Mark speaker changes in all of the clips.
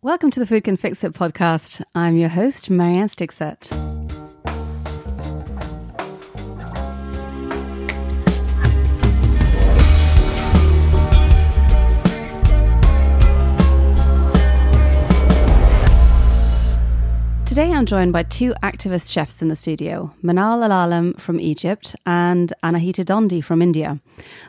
Speaker 1: Welcome to the Food Can Fix It podcast. I'm your host, Marianne Stixet. Today I'm joined by two activist chefs in the studio, Manal Alalam from Egypt and Anahita Dhondy from India.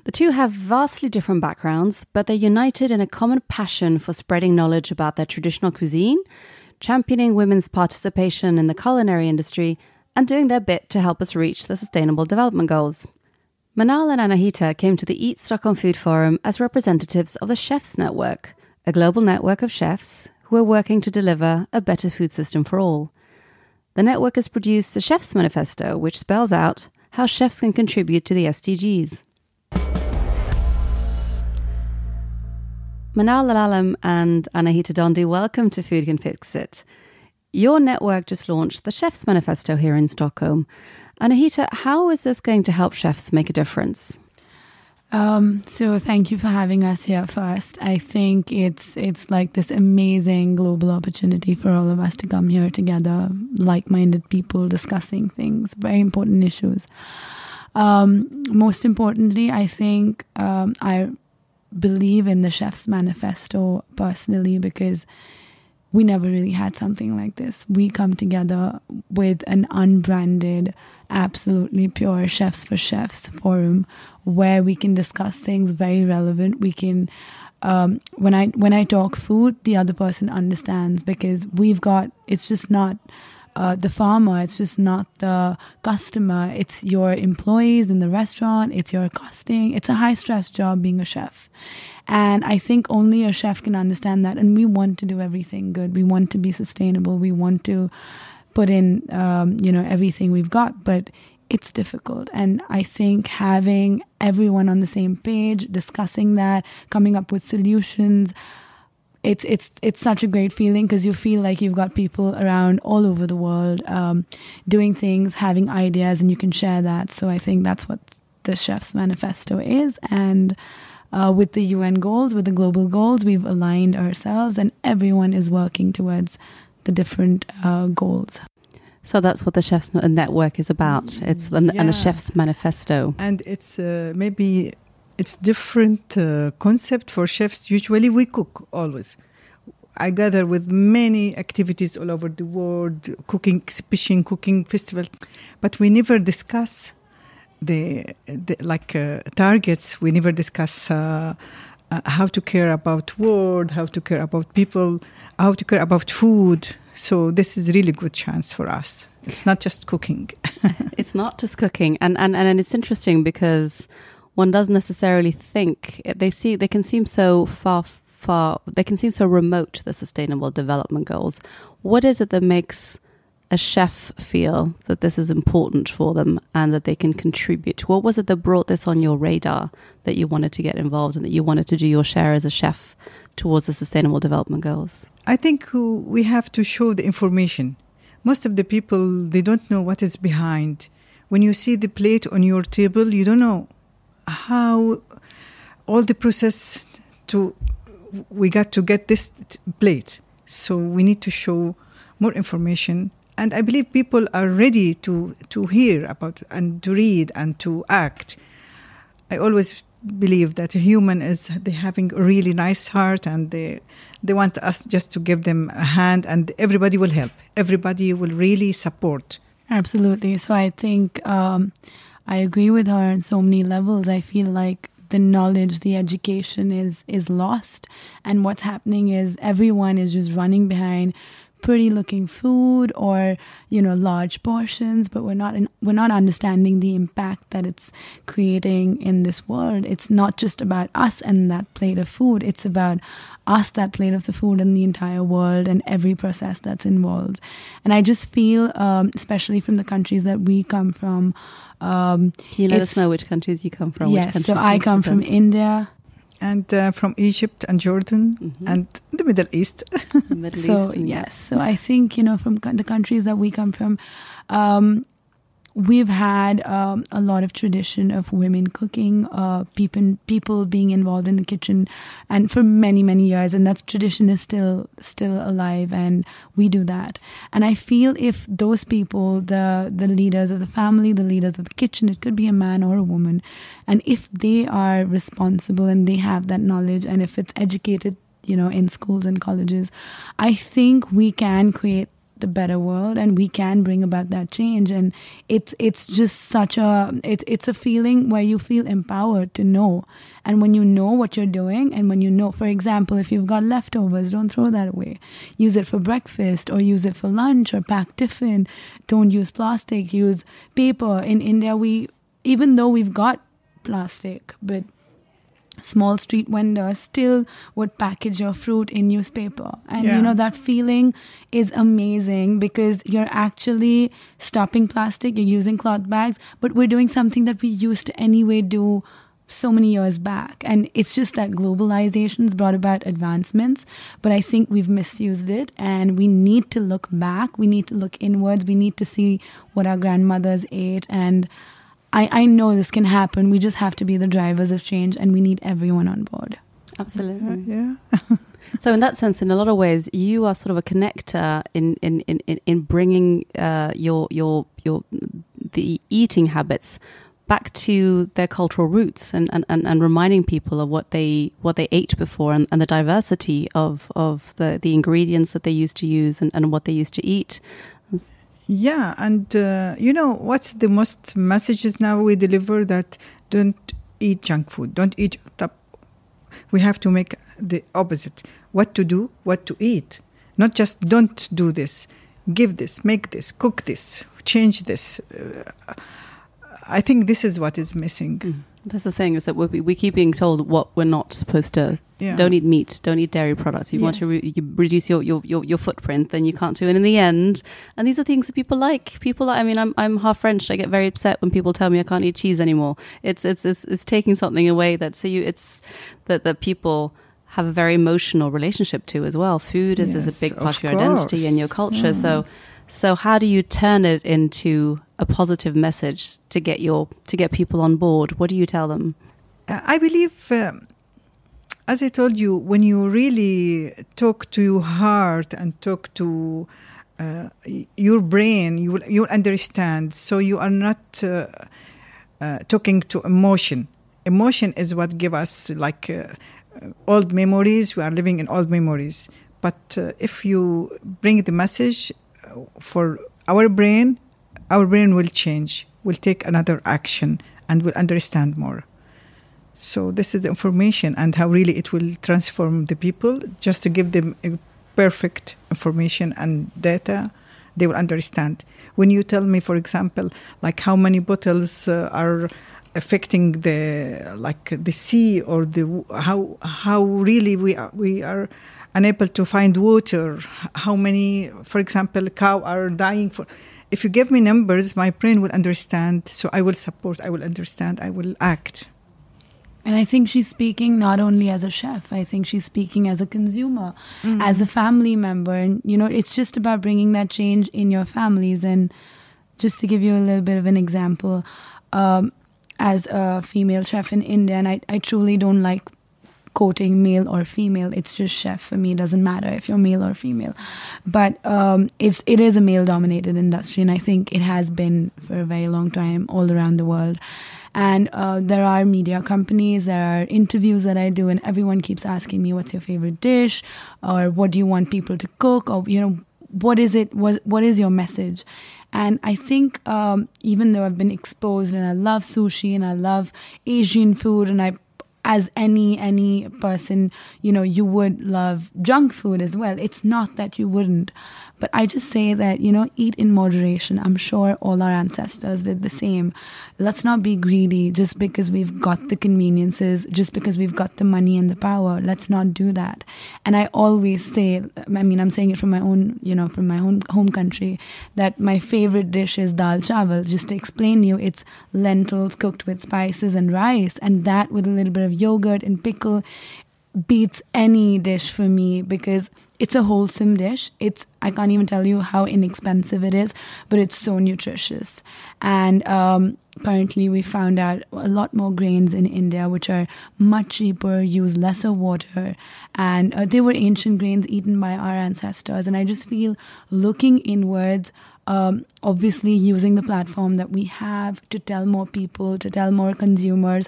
Speaker 1: The two have vastly different backgrounds, but they're united in a common passion for spreading knowledge about their traditional cuisine, championing women's participation in the culinary industry, and doing their bit to help us reach the Sustainable Development Goals. Manal and Anahita came to the Eat Stockholm Food Forum as representatives of the Chefs Network, a global network of chefs who are working to deliver a better food system for all. The network has produced a Chef's Manifesto, which spells out how chefs can contribute to the SDGs. Manal Alalam and Anahita Dhondy, welcome to Food Can Fix It. Your network just launched the Chef's Manifesto here in Stockholm. Anahita, how is this going to help chefs make a difference?
Speaker 2: Um, so thank you for having us here first. I think it's it's like this amazing global opportunity for all of us to come here together, like-minded people discussing things, very important issues. Um, most importantly, I think um, I believe in the chef's manifesto personally because we never really had something like this. We come together with an unbranded, absolutely pure Chefs for Chefs forum where we can discuss things very relevant. We can, um, when I when I talk food, the other person understands because we've got. It's just not. Uh, the farmer, it's just not the customer. It's your employees in the restaurant. It's your costing. It's a high stress job being a chef. And I think only a chef can understand that. And we want to do everything good. We want to be sustainable. We want to put in, um, you know, everything we've got. But it's difficult. And I think having everyone on the same page, discussing that, coming up with solutions, it's it's it's such a great feeling because you feel like you've got people around all over the world um, doing things, having ideas, and you can share that. So I think that's what the Chef's Manifesto is, and. Uh, with the UN goals, with the global goals, we've aligned ourselves, and everyone is working towards the different uh, goals.
Speaker 1: So that's what the Chefs Network is about. It's and, yeah. and the Chef's Manifesto.
Speaker 3: And it's uh, maybe it's different uh, concept for chefs. Usually we cook always. I gather with many activities all over the world, cooking exhibition, cooking festival, but we never discuss the, the like uh, targets. We never discuss uh, uh, how to care about world, how to care about people, how to care about food. So this is really good chance for us. It's not just cooking.
Speaker 1: it's not just cooking, and and and it's interesting because one doesn't necessarily think they see they can seem so far far they can seem so remote the sustainable development goals. What is it that makes a chef feel that this is important for them and that they can contribute? What was it that brought this on your radar that you wanted to get involved and that you wanted to do your share as a chef towards the sustainable development goals?
Speaker 3: I think we have to show the information. Most of the people they don't know what is behind. When you see the plate on your table, you don't know how all the process to we got to get this plate. So we need to show more information and I believe people are ready to to hear about and to read and to act. I always believe that a human is they having a really nice heart and they they want us just to give them a hand and everybody will help. Everybody will really support.
Speaker 2: Absolutely. So I think um, I agree with her on so many levels. I feel like the knowledge, the education is is lost, and what's happening is everyone is just running behind pretty looking food or you know large portions but we're not in, we're not understanding the impact that it's creating in this world. It's not just about us and that plate of food. It's about us that plate of the food and the entire world and every process that's involved. And i just feel um, especially from the countries that we come from
Speaker 1: um, can you let us know which countries you come from
Speaker 2: yes so i come from, from? India
Speaker 3: and uh, from Egypt and Jordan mm-hmm. and the Middle East.
Speaker 2: the Middle so East, yes. So I think you know from the countries that we come from, um, we've had um, a lot of tradition of women cooking, uh, people people being involved in the kitchen, and for many many years, and that tradition is still still alive, and we do that. And I feel if those people, the the leaders of the family, the leaders of the kitchen, it could be a man or a woman, and if they are responsible and they have that knowledge, and if it's educated, you know, in schools and colleges, I think we can create the better world and we can bring about that change. And it's it's just such a it's it's a feeling where you feel empowered to know. And when you know what you're doing and when you know for example if you've got leftovers don't throw that away. Use it for breakfast or use it for lunch or pack tiffin. Don't use plastic. Use paper. In india we even though we've got plastic but small street vendors still would package your fruit in newspaper. And
Speaker 3: Yeah.
Speaker 2: you know that feeling is amazing because you're actually stopping plastic you're using cloth bags but we're doing something that we used to anyway do so many years back. And it's just that globalization's brought about advancements but i think we've misused it and we need to look back. We need to look inwards. We need to see what our grandmothers ate and I, I know this can happen. We just have to be the drivers of change and we need everyone on board.
Speaker 1: Absolutely.
Speaker 3: yeah.
Speaker 1: So, in that sense, in a lot of ways, you are sort of a connector in in in, in- in bringing uh, your your your the eating habits back to their cultural roots and, and, and, and reminding people of what they what they ate before and, and the diversity of, of the, the ingredients that they used to use and, and what they used to eat.
Speaker 3: Yeah, and uh, you know what's the most messages now we deliver that don't eat junk food, don't eat top. We have to make the opposite. What to do, what to eat, not just don't do this. Give this, make this, cook this, change this. Uh, I think this is what is missing.
Speaker 1: That's the thing is that we we keep being told what we're not supposed to.
Speaker 3: Yeah.
Speaker 1: Don't eat meat. Don't eat dairy products. You want to re- you reduce your, your, your, your footprint, then you can't do it in the end. And these are things that people like. People, like, I mean, I'm I'm half French. I get very upset when people tell me I can't eat cheese anymore. It's it's it's, it's taking something away that so you it's that that people have a very emotional relationship to as well. Food is, is a big part of your identity and your culture.
Speaker 3: Yeah.
Speaker 1: So so how do you turn it into a positive message to get your to get people on board? What do you tell them?
Speaker 3: Uh, I believe, um, as I told you, when you really talk to your heart and talk to uh, your brain, you will you understand. So you are not uh, uh, talking to emotion. Emotion is what give us like uh, old memories. We are living in old memories. But uh, if you bring the message for our brain, our brain will change, will take another action, and will understand more. So this is the information and how really it will transform the people. Just to give them perfect information and data, they will understand. When you tell me, for example, like how many bottles uh, are affecting the like the sea or the how how really we are, we are unable to find water. How many, for example, cow are dying for. If you give me numbers, my brain will understand. So I will support. I will understand. I will act.
Speaker 2: And I think she's speaking not only as a chef, I think she's speaking as a consumer, as a family member. And, you know, it's just about bringing that change in your families. And just to give you a little bit of an example, um, as a female chef in India, and I, I truly don't like quoting male or female. It's just chef for me. It doesn't matter if you're male or female. But um, it's it is a male dominated industry, and I think it has been for a very long time all around the world. And uh, there are media companies, there are interviews that I do, and everyone keeps asking me, "What's your favorite dish?" or "What do you want people to cook?" or you know, what is it? What what is your message? And I think um, even though I've been exposed and I love sushi and I love Asian food and I as any any person you know you would love junk food as well. It's not that you wouldn't but i just say that you know eat in moderation. I'm sure all our ancestors did the same. Let's not be greedy just because we've got the conveniences just because we've got the money and the power. Let's not do that. And i always say i mean i'm saying it from my own you know from my own home country that my favorite dish is dal chawal. Just to explain to you it's lentils cooked with spices and rice. And that with a little bit of yogurt and pickle beats any dish for me because it's a wholesome dish. It's I can't even tell you how inexpensive it is, but it's so nutritious. And um, currently, we found out a lot more grains in India, which are much cheaper, use lesser water, and uh, they were ancient grains eaten by our ancestors. And I just feel looking inwards. Um, obviously, using the platform that we have to tell more people, to tell more consumers,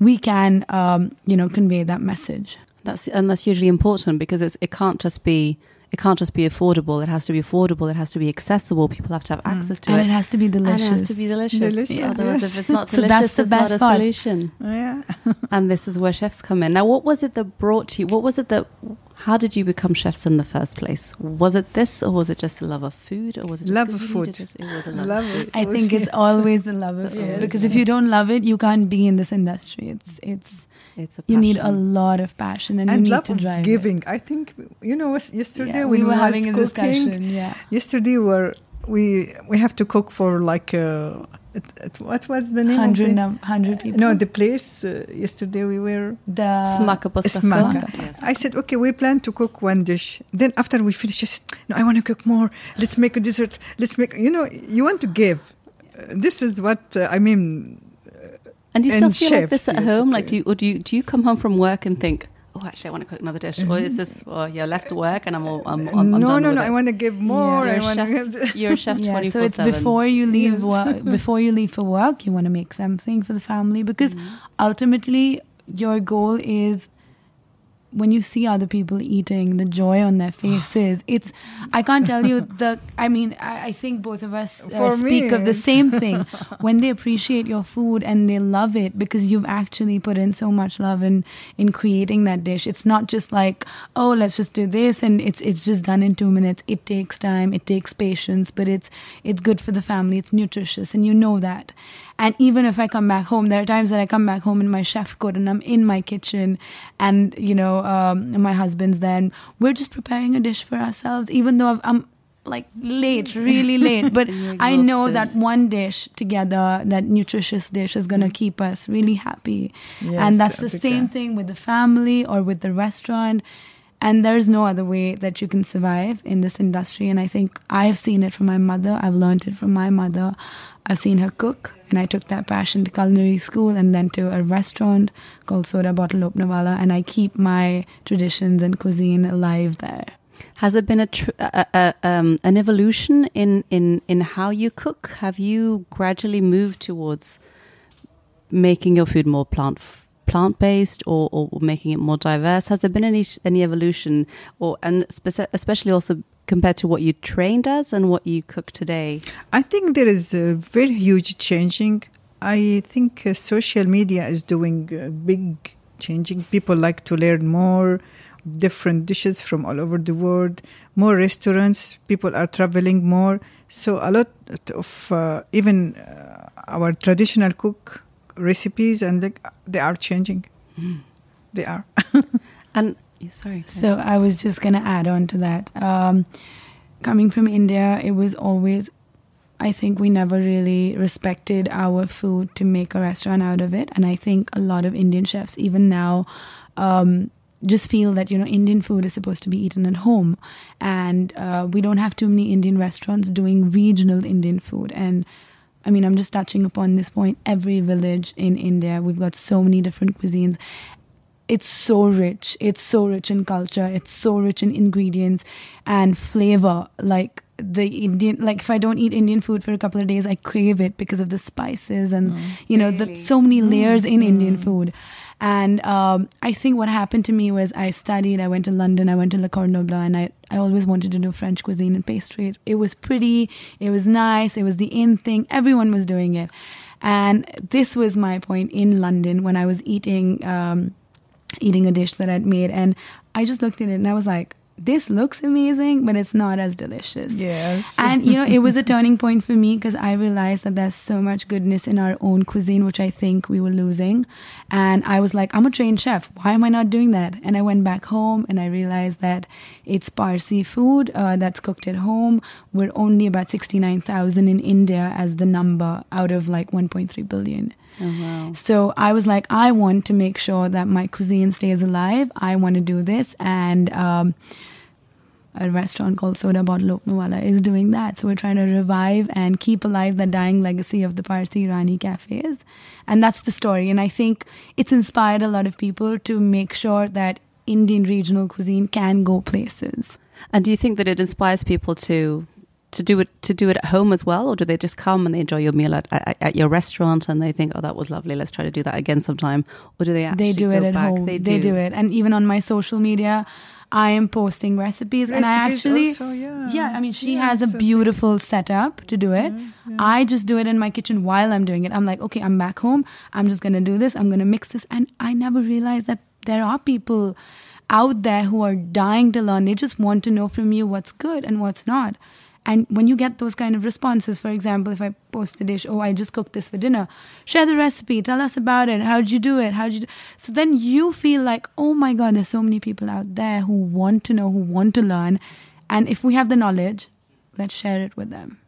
Speaker 2: we can, um, you know, convey that message.
Speaker 1: That's and that's hugely important because it's it can't just be it can't just be affordable. It has to be affordable. It has to be accessible. People have to have mm. access to
Speaker 2: and
Speaker 1: it.
Speaker 2: And it has to be delicious.
Speaker 1: And it has to be delicious.
Speaker 3: Delicious,
Speaker 1: Otherwise,
Speaker 3: yes.
Speaker 1: if it's not
Speaker 2: So
Speaker 1: delicious,
Speaker 2: that's the
Speaker 1: it's
Speaker 2: best
Speaker 1: not a
Speaker 2: part.
Speaker 1: solution.
Speaker 3: Oh, yeah.
Speaker 1: And this is where chefs come in. Now, what was it that brought you? What was it that? How did you become chefs in the first place? Was it this, or was it just a love of food, or was it just
Speaker 3: Love of food.
Speaker 1: It? it was a love,
Speaker 3: Love
Speaker 1: of food.
Speaker 2: I think it's
Speaker 3: yes.
Speaker 2: always the love of food
Speaker 3: Yes.
Speaker 2: because if you don't love it, you can't be in this industry. It's it's
Speaker 1: It's a passion.
Speaker 2: you need a lot of passion and,
Speaker 3: and
Speaker 2: you need
Speaker 3: love
Speaker 2: to
Speaker 3: of
Speaker 2: drive it.
Speaker 3: giving. I think you know yesterday
Speaker 2: Yeah,
Speaker 3: when
Speaker 2: we were having a
Speaker 3: cooking,
Speaker 2: discussion. Yeah,
Speaker 3: Yesterday we were we we have to cook for like uh, it, it, what was the name
Speaker 2: hundred
Speaker 3: of the,
Speaker 2: num- hundred people.
Speaker 3: no the place uh, yesterday we were
Speaker 2: the
Speaker 1: Smaka pasta.
Speaker 3: Smaka.
Speaker 1: Yes.
Speaker 3: I said okay we plan to cook one dish then after we finish I said no I want to cook more let's make a dessert let's make you know you want to give Uh, this is what uh, I mean
Speaker 1: And do you still
Speaker 3: and
Speaker 1: feel like this at home? Like, do you, or do you do you come home from work and think, oh, actually, I want to cook another dish, or is mm-hmm. this, oh, yeah, left work and I'm all, I'm, uh, I'm, I'm
Speaker 3: no
Speaker 1: done
Speaker 3: no
Speaker 1: with
Speaker 3: no
Speaker 1: it?
Speaker 3: I want to give more
Speaker 1: You're
Speaker 3: I
Speaker 1: a
Speaker 3: want to
Speaker 1: chef.
Speaker 3: give
Speaker 1: You're a chef
Speaker 2: yeah, so it's before you leave
Speaker 3: Yes.
Speaker 2: work, before you leave for work, you want to make something for the family because mm-hmm. ultimately your goal is when you see other people eating, the joy on their faces. It's I can't tell you the. I mean, I, I think both of us uh, speak
Speaker 3: me,
Speaker 2: of the same thing when they appreciate your food and they love it because you've actually put in so much love in in creating that dish. It's not just like oh, let's just do this and it's it's just done in two minutes. It takes time, it takes patience, but it's it's good for the family. It's nutritious, and you know that. And even if I come back home, there are times that I come back home in my chef coat and I'm in my kitchen, and you know, um, my husband's there, and we're just preparing a dish for ourselves, even though I've, I'm like late, really late. But I know that one dish together, that nutritious dish, is gonna keep us really happy.
Speaker 3: Yes,
Speaker 2: and that's the same thing with the family or with the restaurant. And there's no other way that you can survive in this industry. And I think I've seen it from my mother. I've learned it from my mother. I've seen her cook, and I took that passion to culinary school and then to a restaurant called Soda Bottle Openerwala. And I keep my traditions and cuisine alive there.
Speaker 1: Has it been a, a, a um, an evolution in, in, in how you cook? Have you gradually moved towards making your food more plant plant based or, or making it more diverse? Has there been any any evolution, or and speci- especially also compared to what you trained as and what you cook today?
Speaker 3: I think there is a very huge changing. I think uh, social media is doing uh, big changing. People like to learn more different dishes from all over the world. More restaurants. People are traveling more. So a lot of uh, even uh, our traditional cook recipes and they, they are changing. They are.
Speaker 1: And yeah, sorry,
Speaker 2: So I was just going to add on to that. Um, coming from India, it was always, I think we never really respected our food to make a restaurant out of it. And I think a lot of Indian chefs, even now, um, just feel that you know Indian food is supposed to be eaten at home, and uh, we don't have too many Indian restaurants doing regional Indian food. And I mean, I'm just touching upon this point. Every village in India, we've got so many different cuisines. It's so rich. It's so rich in culture. It's so rich in ingredients and flavor. Like the Indian, like if I don't eat Indian food for a couple of days, I crave it because of the spices and mm. you know the so many layers in Indian mm. food. And um, I think what happened to me was I studied. I went to London. I went to Le Cordon Bleu, and I I always wanted to do French cuisine and pastry. It, it was pretty. It was nice. It was the in thing. Everyone was doing it, and this was my point in London when I was eating. Um, eating a dish that I'd made and I just looked at it and I was like, this looks amazing, but it's not as delicious.
Speaker 3: Yes.
Speaker 2: And you know, it was a turning point for me because I realized that there's so much goodness in our own cuisine, which I think we were losing. And I was like, I'm a trained chef. Why am I not doing that? And I went back home and I realized that it's Parsi food uh, that's cooked at home. We're only about 69,000 in India as the number out of like 1.3 billion.
Speaker 1: Oh, wow.
Speaker 2: So I was like, I want to make sure that my cuisine stays alive. I want to do this. And um, a restaurant called Soda Bottle Openerwala is doing that. So we're trying to revive and keep alive the dying legacy of the Parsi Irani cafes. And that's the story. And I think it's inspired a lot of people to make sure that Indian regional cuisine can go places.
Speaker 1: And do you think that it inspires people to to do it to do it at home as well, or do they just come and they enjoy your meal at, at, at your restaurant and they think, oh, that was lovely, let's try to do that again sometime, or do they actually
Speaker 2: they do it at
Speaker 1: back?
Speaker 2: home.
Speaker 1: They
Speaker 2: they
Speaker 1: do.
Speaker 2: do it. And even on my social media i am posting recipes, and i actually
Speaker 3: also, yeah.
Speaker 2: yeah i mean she
Speaker 3: Yeah,
Speaker 2: has a
Speaker 3: it's
Speaker 2: beautiful setup to do it.
Speaker 3: Yeah, yeah.
Speaker 2: i just do it in my kitchen while i'm doing it. I'm like okay i'm back home. I'm just gonna do this. I'm gonna mix this. And i never realized that there are people out there who are dying to learn. They just want to know from you what's good and what's not and when you get those kind of responses, for example, if I post a dish, oh, I just cooked this for dinner, share the recipe, tell us about it. How'd you do it? How'd you do? So then you feel like, oh my God, there's so many people out there who want to know, who want to learn. And if we have the knowledge, let's share it with them.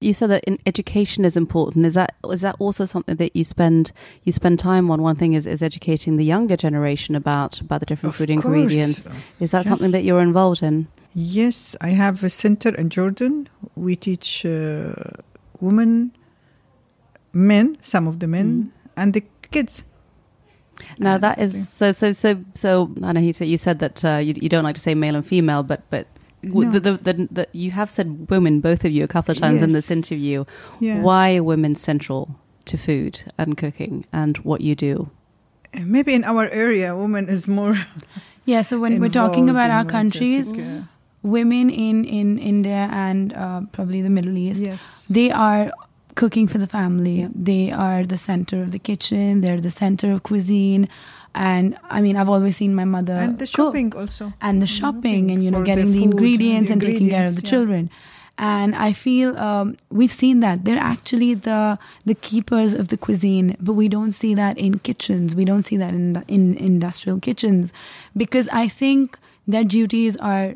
Speaker 1: You said that in education is important. Is that is that also something that you spend you spend time on? One thing is, is educating the younger generation about about the different
Speaker 3: Of
Speaker 1: food ingredients. Is that
Speaker 3: Yes.
Speaker 1: something that you're involved in?
Speaker 3: Yes, I have a center in Jordan. We teach uh, women, men, some of the men,
Speaker 1: Mm.
Speaker 3: and the kids.
Speaker 1: Now
Speaker 3: Uh,
Speaker 1: that is so so so so. Anahita, you said that uh, you, you don't like to say male and female, but but w
Speaker 3: No.
Speaker 1: the, the, the, the, you have said women, both of you, a couple of times in this interview.
Speaker 3: Yeah.
Speaker 1: Why are women central to food and cooking and what you do?
Speaker 3: Maybe in our area, women is more.
Speaker 2: Yeah, so when we're talking about our countries,
Speaker 3: it- uh,
Speaker 2: women in, in India and uh, probably the Middle East,
Speaker 3: yes.
Speaker 2: they are cooking for the family.
Speaker 1: Yeah.
Speaker 2: They are the center of the kitchen. They're the center of cuisine. And I mean, I've always seen my mother
Speaker 3: and the
Speaker 2: cook.
Speaker 3: shopping also.
Speaker 2: and the
Speaker 3: Mhm.
Speaker 2: shopping and you know
Speaker 3: the
Speaker 2: getting the, ingredients
Speaker 3: the
Speaker 2: and taking care of the
Speaker 3: yeah.
Speaker 2: children and i feel um, we've seen that they're actually the the keepers of the cuisine but we don't see that in kitchens we don't see that in in industrial kitchens because i think their duties are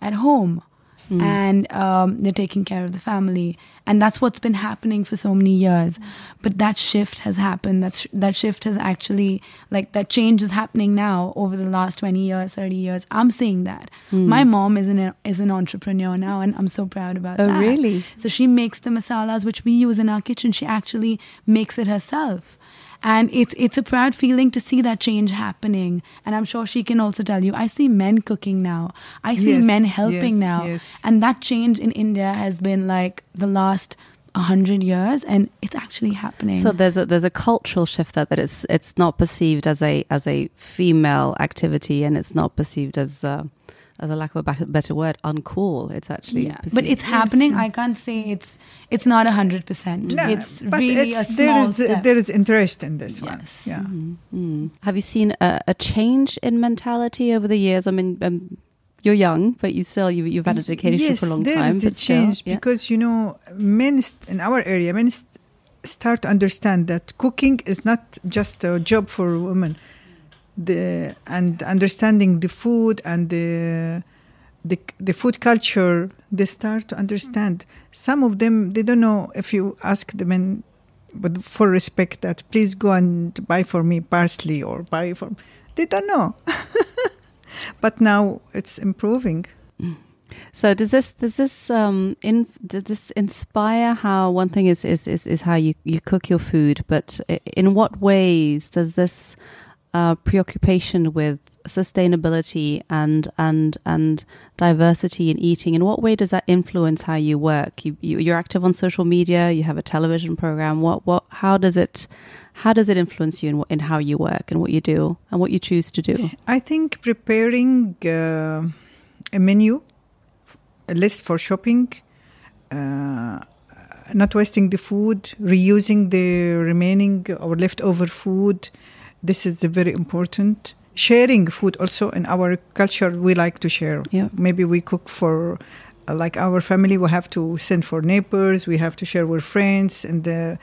Speaker 2: at home.
Speaker 1: Mm.
Speaker 2: and um, they're taking care of the family. And that's what's been happening for so many years. But that shift has happened. That's that shift has actually like that change is happening now over the last 20 years 30 years. I'm seeing that.
Speaker 1: Mm.
Speaker 2: my mom is an is an entrepreneur now and i'm so proud about
Speaker 1: Oh,
Speaker 2: that.
Speaker 1: Oh, really?
Speaker 2: so she makes the masalas which we use in our kitchen. She actually makes it herself and it's it's a proud feeling to see that change happening and i'm sure she can also tell you i see men cooking now i see
Speaker 3: Yes,
Speaker 2: men helping
Speaker 3: yes,
Speaker 2: now
Speaker 3: yes.
Speaker 2: and that change in India has been like the last a hundred years, and it's actually happening.
Speaker 1: So there's a there's a cultural shift there that it's it's not perceived as a as a female activity and it's not perceived as uh, as a lack of a better word uncool. It's actually
Speaker 2: yeah,
Speaker 1: perceived.
Speaker 2: but it's happening. I can't say it's it's not a hundred percent. It's really
Speaker 3: it's-
Speaker 2: a
Speaker 3: there
Speaker 2: small
Speaker 3: is
Speaker 2: step.
Speaker 3: there is interest in this one. Yeah.
Speaker 1: Mm, mm. Have you seen a, a change in mentality over the years? I mean, um, you're young, but you still you, you've had education
Speaker 3: yes,
Speaker 1: for a long
Speaker 3: there
Speaker 1: time.
Speaker 3: is a
Speaker 1: but still,
Speaker 3: change
Speaker 1: yeah.
Speaker 3: because you know men st- in our area men st- start to understand that cooking is not just a job for women. The and understanding the food and the the the food culture they start to understand. Some of them they don't know if you ask them but for respect that please go and buy for me parsley or buy for they don't know. but now it's improving.
Speaker 1: So does this does this um in does this inspire how one thing is is is, is how you, you cook your food, but in what ways does this uh, preoccupation with sustainability and and and diversity in eating. In what way does that influence how you work? You, you you're active on social media you have a television program. What what how does it how does it influence you in, in how you work and what you do and what you choose to do?
Speaker 3: I think preparing uh, a menu, a list for shopping, uh, not wasting the food, reusing the remaining or leftover food. This is very important. Sharing food also in our culture, we like to share.
Speaker 1: Yeah.
Speaker 3: Maybe we cook for uh, like our family we have to send for neighbors we have to share with friends and uh,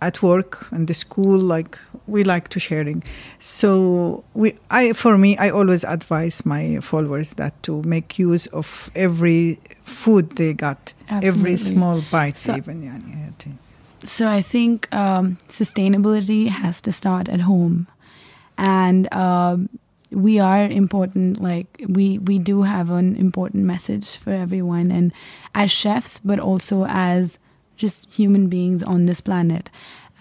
Speaker 3: at work and the school like we like to sharing so we i for me i always advise my followers that to make use of every food they got
Speaker 2: Absolutely.
Speaker 3: every small bite
Speaker 2: so,
Speaker 3: even yeah,
Speaker 2: so i think um, sustainability has to start at home and um, we are important. Like we we do have an important message for everyone, and as chefs, but also as just human beings on this planet.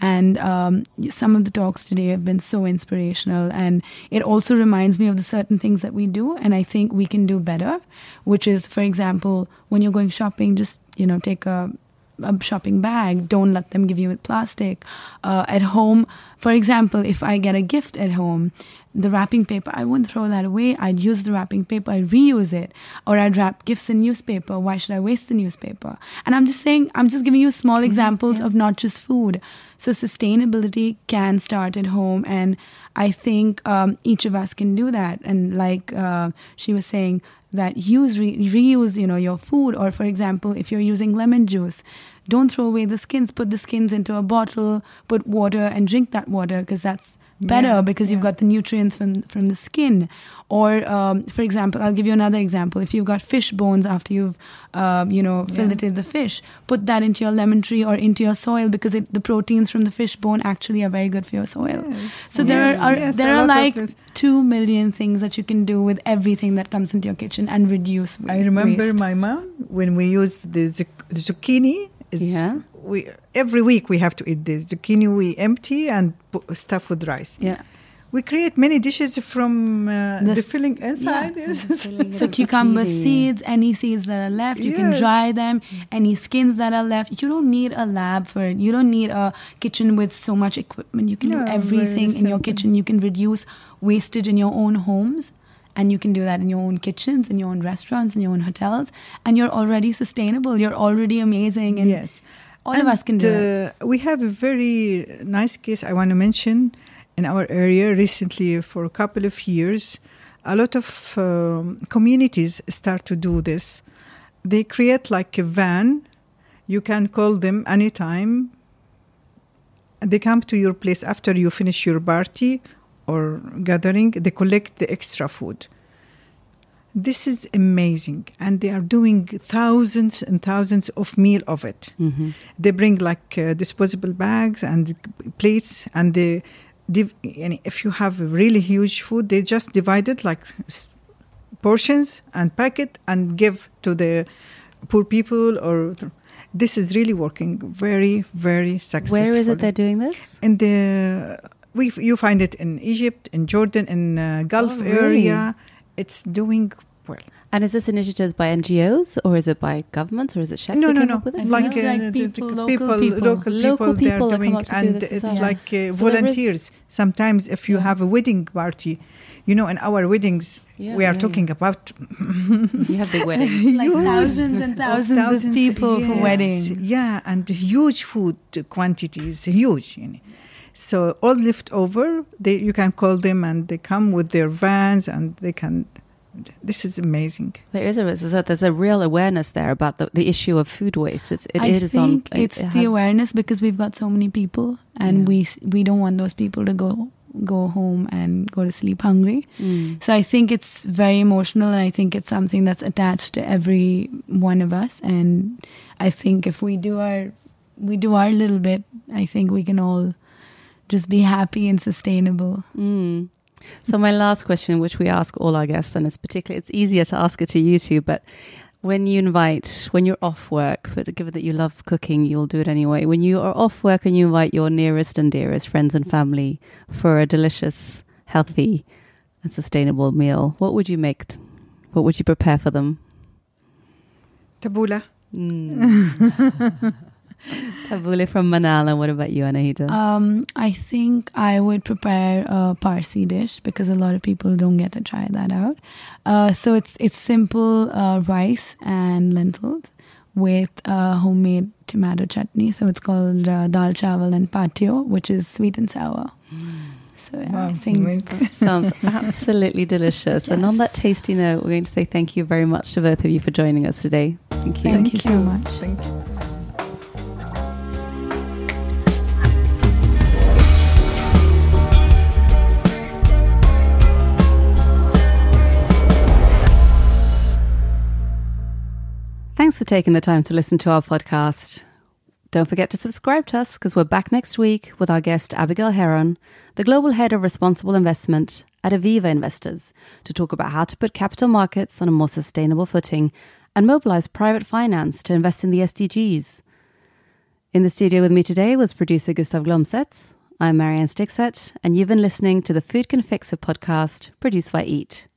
Speaker 2: And um, some of the talks today have been so inspirational. And it also reminds me of the certain things that we do. And I think we can do better, which is, for example, when you're going shopping, just, you know, take a a shopping bag. Don't let them give you plastic. Uh, at home, for example, if I get a gift at home, the wrapping paper, I wouldn't throw that away. I'd use the wrapping paper, I'd reuse it. Or I'd wrap gifts in newspaper. Why should I waste the newspaper? And I'm just saying, I'm just giving you small mm-hmm. examples yeah. of not just food. So sustainability can start at home. And I think um, each of us can do that. And like uh, she was saying, that use re- reuse you know your food. Or for example if you're using lemon juice don't throw away the skins. Put the skins into a bottle put water and drink that water because that's better yeah, because yeah. you've got the nutrients from from the skin or um, for example i'll give you another example if you've got fish bones after you've uh, you know filleted the fish put that into your lemon tree or into your soil because it, the proteins from the fish bone actually are very good for your soil yes. so yes. there are, are yes, there are like 2 million things that you can do with everything that comes into your kitchen and reduce
Speaker 3: i remember waste. my mom when we used the zucchini yeah we every week we have to eat this zucchini. We empty and stuff with rice.
Speaker 1: Yeah.
Speaker 3: We create many dishes from uh, the, the, filling inside. Yeah.
Speaker 2: Yes. so cucumber seeds, any seeds that are left, you yes. can dry them. Any skins that are left, you don't need a lab for it. You don't need a kitchen with so much equipment. You can no, do everything in your kitchen. You can reduce wastage in your own homes and you can do that in your own kitchens in your own restaurants in your own hotels and you're already sustainable you're already amazing and
Speaker 3: yes
Speaker 2: all and, of us can do
Speaker 3: uh, it. We have a very nice case I want to mention in our area recently for a couple of years. A lot of um, communities start to do this. They create like a van. You can call them anytime. They come to your place after you finish your party or gathering. They collect the extra food this is amazing. And they are doing thousands and thousands of meal of it. Mm-hmm. they bring like uh, disposable bags and plates and they div- if you have really huge food they just divide it like portions and pack it and give to the poor people or this is really working very very successful
Speaker 1: where is it they're doing this?
Speaker 3: In the we you find it in egypt in jordan in uh, gulf oh, really? area it's doing well.
Speaker 1: And is this initiative by NGOs or is it by governments or is it chefs?
Speaker 3: No, no, no.
Speaker 2: It's like, uh, people, local people, people,
Speaker 3: local, local people, they are doing, and do it's like uh, so volunteers. Sometimes, if you yeah. have a wedding party, you know, in our weddings, yeah, we are yeah, talking about.
Speaker 1: you have big weddings,
Speaker 2: like thousands and thousands, thousands of people yes, for weddings.
Speaker 3: Yeah, and huge food quantities, huge. You know. So all left over, they you can call them, and they come with their vans, and they can this is amazing.
Speaker 1: There is a there's a real awareness there about the, the issue of food waste. It's, it
Speaker 2: I
Speaker 1: is
Speaker 2: think on, it's it the awareness because we've got so many people, and yeah. we we don't want those people to go go home and go to sleep hungry. Mm. So I think it's very emotional, and I think it's something that's attached to every one of us. And I think if we do our we do our little bit, I think we can all just be happy and sustainable.
Speaker 1: Mm. So my last question, which we ask all our guests, and it's particularly it's easier to ask it to you two, but when you invite, when you're off work, given that you love cooking, you'll do it anyway. When you are off work and you invite your nearest and dearest friends and family for a delicious, healthy, and sustainable meal, what would you make? What would you prepare for them?
Speaker 3: Tabbouleh. Mm.
Speaker 1: Tabbouleh from Manal. What about you, Anahita?
Speaker 2: Um, I think I would prepare a Parsi dish because a lot of people don't get to try that out. Uh, so it's it's simple uh, rice and lentils with uh, homemade tomato chutney. So it's called uh, dal chawal and patio, which is sweet and sour. Mm. So yeah, wow, I think
Speaker 1: that sounds absolutely delicious. Yes. And on that tasty note, we're going to say thank you very much to both of you for joining us today.
Speaker 2: Thank you. Thank, thank you so much.
Speaker 3: Thank you.
Speaker 1: Thanks for taking the time to listen to our podcast. Don't forget to subscribe to us because we're back next week with our guest Abigail Herron, the Global Head of Responsible Investment at Aviva Investors, to talk about how to put capital markets on a more sustainable footing and mobilize private finance to invest in the SDGs. In the studio with me today was producer Gustav Glomset. I'm Marianne Stixet, and you've been listening to the Food Can Fix podcast produced by Eat.